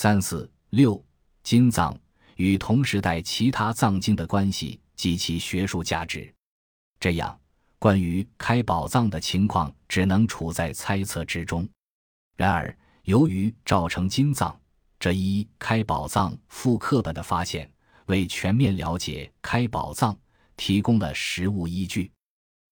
三四六金藏与同时代其他藏经的关系及其学术价值。这样，关于开宝藏的情况只能处在猜测之中。然而，由于赵成金藏这一开宝藏复刻本的发现，为全面了解开宝藏提供了实物依据。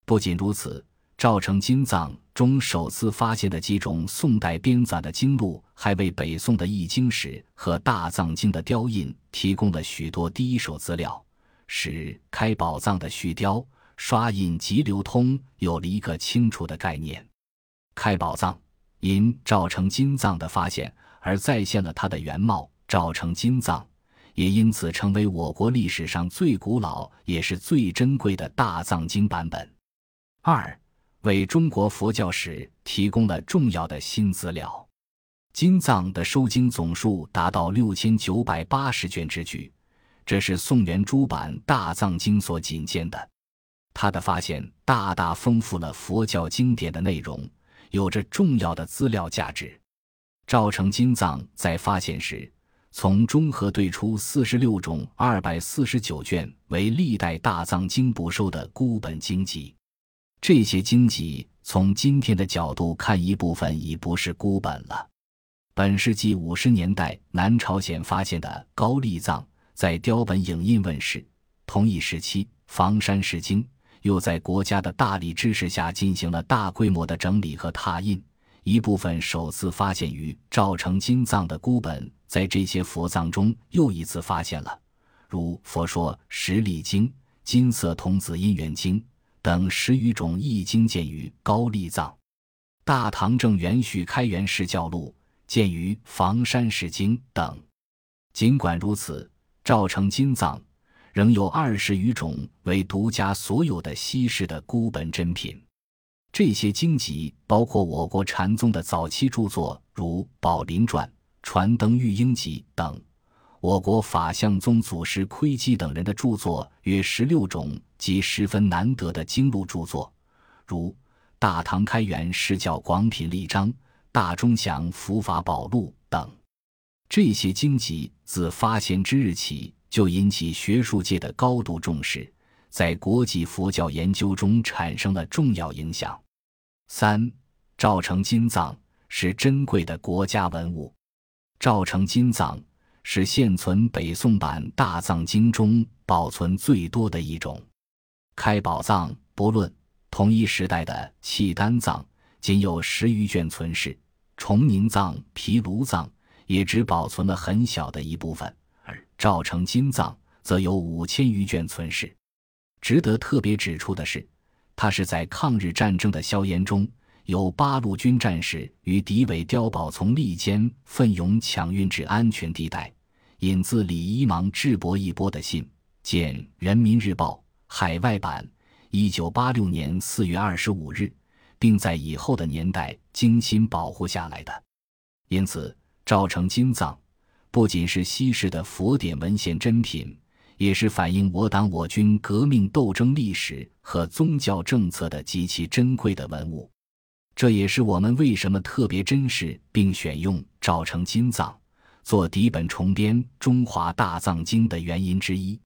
不仅如此，赵成金藏中首次发现的几种宋代编纂的经录，还为北宋的易经史和大藏经的雕印提供了许多第一手资料，使开宝藏的续雕、刷印及流通有了一个清楚的概念。开宝藏因赵成金藏的发现而再现了它的原貌，赵成金藏也因此成为我国历史上最古老也是最珍贵的大藏经版本。二，为中国佛教史提供了重要的新资料。金藏的收经总数达到六千九百八十卷之巨，这是宋元诸版大藏经所仅见的。他的发现大大丰富了佛教经典的内容，有着重要的资料价值。赵成金藏在发现时，从中和对出四十六种二百四十九卷为历代大藏经补收的孤本经籍。这些经籍从今天的角度看，一部分已不是孤本了。本世纪五十年代，南朝鲜发现的高丽藏在雕本影印问世。同一时期，房山石经又在国家的大力支持下进行了大规模的整理和拓印。一部分首次发现于赵成金藏的孤本，在这些佛藏中又一次发现了，如《佛说十力经》《金色童子因缘经》。等十余种易经见于高丽藏，《大唐正元序开元释教录》见于房山石经等。尽管如此，赵成金藏仍有二十余种为独家所有的稀世的孤本珍品。这些经籍包括我国禅宗的早期著作，如《宝林传》《传灯玉英集》等。我国法相宗祖师窥基等人的著作约十六种，及十分难得的经录著作，如《大唐开元释教广品立章》《大中祥佛法宝录》等。这些经籍自发现之日起就引起学术界的高度重视，在国际佛教研究中产生了重要影响。三，赵成金藏是珍贵的国家文物。赵成金藏。是现存北宋版大藏经中保存最多的一种。开宝藏不论，同一时代的契丹藏仅有十余卷存世，崇宁藏、毗卢藏也只保存了很小的一部分，而赵成金藏则有五千余卷存世。值得特别指出的是，它是在抗日战争的硝烟中。由八路军战士与敌伪碉堡从利间奋勇抢运至安全地带。引自李一芒智博一波的信，见《人民日报》海外版，一九八六年四月二十五日，并在以后的年代精心保护下来的。因此，赵成金藏不仅是稀世的佛典文献珍品，也是反映我党我军革命斗争历史和宗教政策的极其珍贵的文物。这也是我们为什么特别珍视并选用赵成金藏做底本重编《中华大藏经》的原因之一。